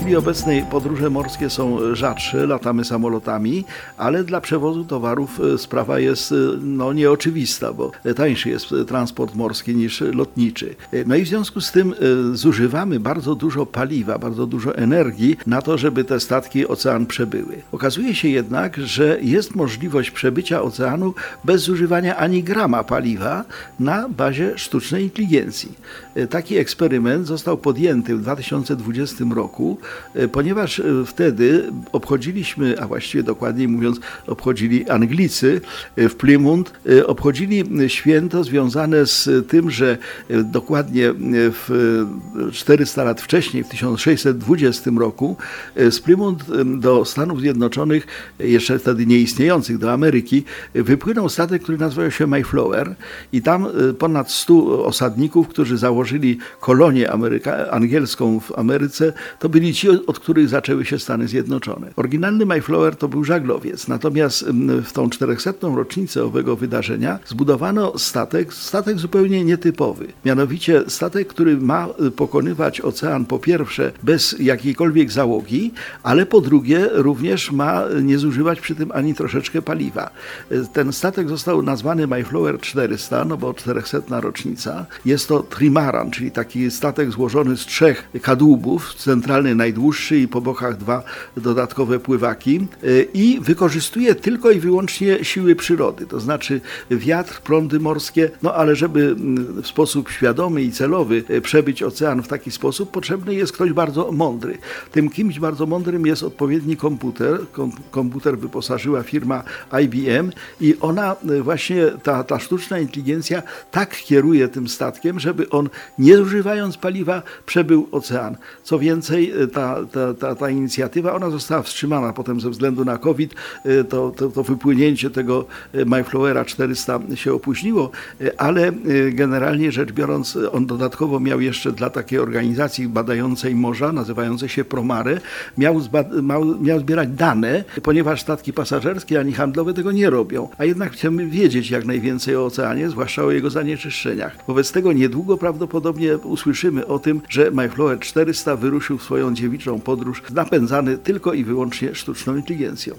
Chwili obecnej podróże morskie są rzadsze, latamy samolotami, ale dla przewozu towarów e, sprawa jest e, no, nieoczywista, bo tańszy jest transport morski niż lotniczy. E, No i w związku z tym zużywamy bardzo dużo paliwa, bardzo dużo energii na to, żeby te statki ocean przebyły. Okazuje się jednak, że jest możliwość przebycia oceanu bez zużywania ani grama paliwa na bazie sztucznej inteligencji. Taki eksperyment został podjęty w 2020 roku, ponieważ e, wtedy obchodziliśmy, a właściwie dokładniej mówiąc, obchodzili Anglicy e, w Plymouth, e, obchodzili święto związane z tym, że e, dokładnie e, w e, 400 lat wcześniej, w 1620 roku, e, z Plymouth e, do Stanów Zjednoczonych, e, jeszcze wtedy nieistniejących, do Ameryki, e, wypłynął statek, który nazywał się Mayflower i tam e, ponad 100 osadników, którzy założyli kolonię Ameryka, angielską w Ameryce, to byli ci, od których zaczęły się Stany Zjednoczone. Oryginalny Mayflower to był żaglowiec, natomiast mm, w tą 400. rocznicę owego wydarzenia zbudowano statek, statek zupełnie nietypowy. Mianowicie statek, który ma y, pokonywać ocean po pierwsze bez jakiejkolwiek załogi, ale po drugie również ma nie zużywać przy tym ani troszeczkę paliwa. Y, Ten statek został nazwany Mayflower 400, no bo 400 rocznica. Jest to trimaran, czyli taki statek złożony z trzech kadłubów, centralny najdłuższy i po bokach dwa dodatkowe pływaki y, i wykorzystuje tylko i wyłącznie siły przyrody, to znaczy wiatr, prądy morskie, no ale żeby mm, w sposób świadomy i celowy y, przebyć ocean w taki sposób, potrzebny jest ktoś bardzo mądry. Tym kimś bardzo mądrym jest odpowiedni komputer. Kom komputer wyposażyła firma IBM i ona y, właśnie, ta, ta sztuczna inteligencja tak kieruje tym statkiem, żeby on nie zużywając paliwa przebył ocean. Co więcej, y, ta, ta, ta, ta inicjatywa, ona została wstrzymana potem ze względu na COVID, y, to, to, to wypłynięcie tego y, Mayflowera 400 się opóźniło, y, ale generalnie rzecz biorąc, on dodatkowo miał jeszcze dla takiej organizacji badającej morza, nazywającej się Promare, miał, miał zbierać dane, ponieważ statki pasażerskie ani handlowe tego nie robią. A jednak chcemy wiedzieć jak najwięcej o oceanie, zwłaszcza o jego zanieczyszczeniach. Wobec tego niedługo prawdopodobnie usłyszymy o tym, że Mayflower 400 wyruszył w swoją dziewiczą podróż napędzany tylko i wyłącznie sztuczną inteligencją.